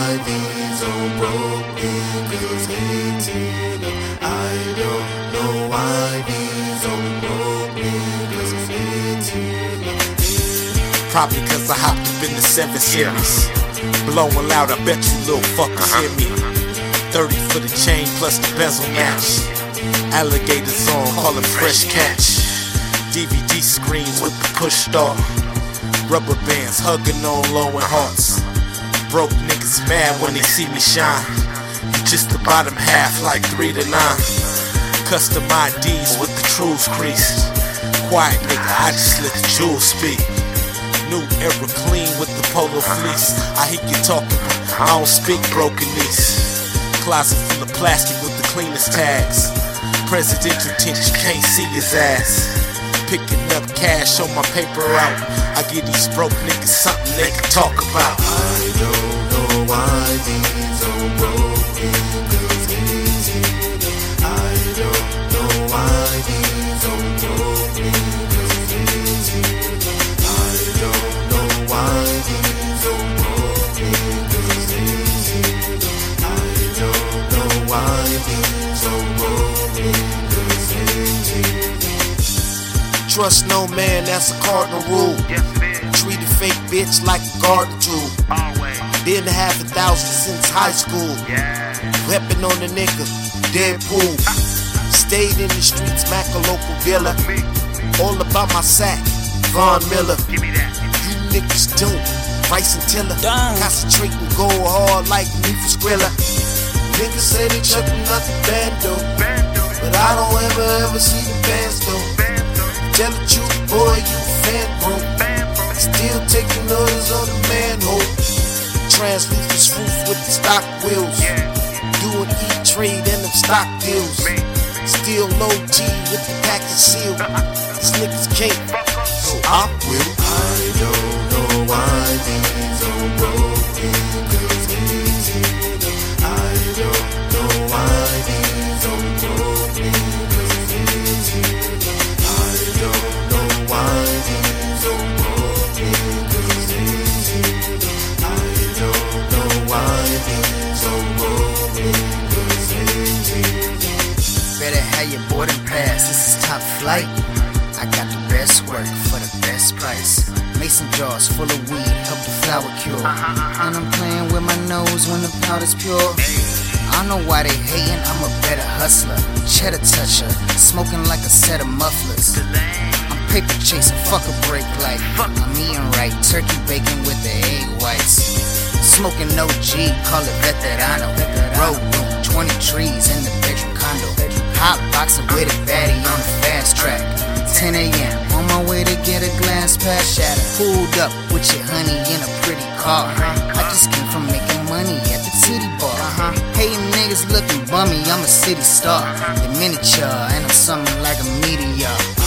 why these old broke niggas hating us. I don't know why these old broke niggas hating us. Probably cause I hopped up in the 7 Series. Blowing loud, I bet you little fuckers hear me. 30 for the chain plus the bezel match. Alligators on, call it fresh catch. DVD screens with the push start. Rubber bands hugging on low and hearts. Broke niggas mad when they see me shine. You just the bottom half, like 3 to 9. Custom IDs with the truths crease. Quiet nigga, I just let the jewels speak. New era clean with the polo uh-huh. fleece. I hear you talking, but I don't speak brokenese. Closet full of plastic with the cleanest tags. Presidential tension, can't see his ass. Picking cash on my paper out. I give these broke niggas something they can talk about. I don't know why these old broke. I don't know why these old broke. I don't know why. I don't know why Trust no man, that's a cardinal rule. Yes, it is. Treat a fake bitch like a garden tool. Always. Been half a thousand since high school. Yeah. Weapon on the nigga, Deadpool. Stayed in the streets, Mac a local dealer. Me. All about my sack, Von Miller. Give me that. You niggas don't. Bryson Tiller. Done. Concentrate and go hard like me for Skrilla. Niggas say they chucking out the bando. Bando. But I don't ever ever see the bands though. Tell the truth, boy, you fan bro. Still taking orders on the manhole. Translucent roof with the stock wheels. Doing E-trade and them stock deals. Still low G with the pack and seal. These niggas can't, so I will. I know boarding pass, this is top flight. I got the best work for the best price. Mason jars full of weed, help the flower cure. And I'm playing with my nose when the powder's pure. I know why they hating, I'm a better hustler. Cheddar toucher, smoking like a set of mufflers. I'm paper chasing, fuck a break light. I'm eating right, turkey bacon with the egg whites. Smoking no G, call it veterano. Road room, 20 trees in the bedroom condo. Hot boxing with a baddie on the fast track. 10 a.m. on my way to get a glass pass shatter. Pulled up with your honey in a pretty car. I just came from making money at the titty bar. Hating niggas looking bummy, I'm a city star. The miniature, and I'm something like a meteor.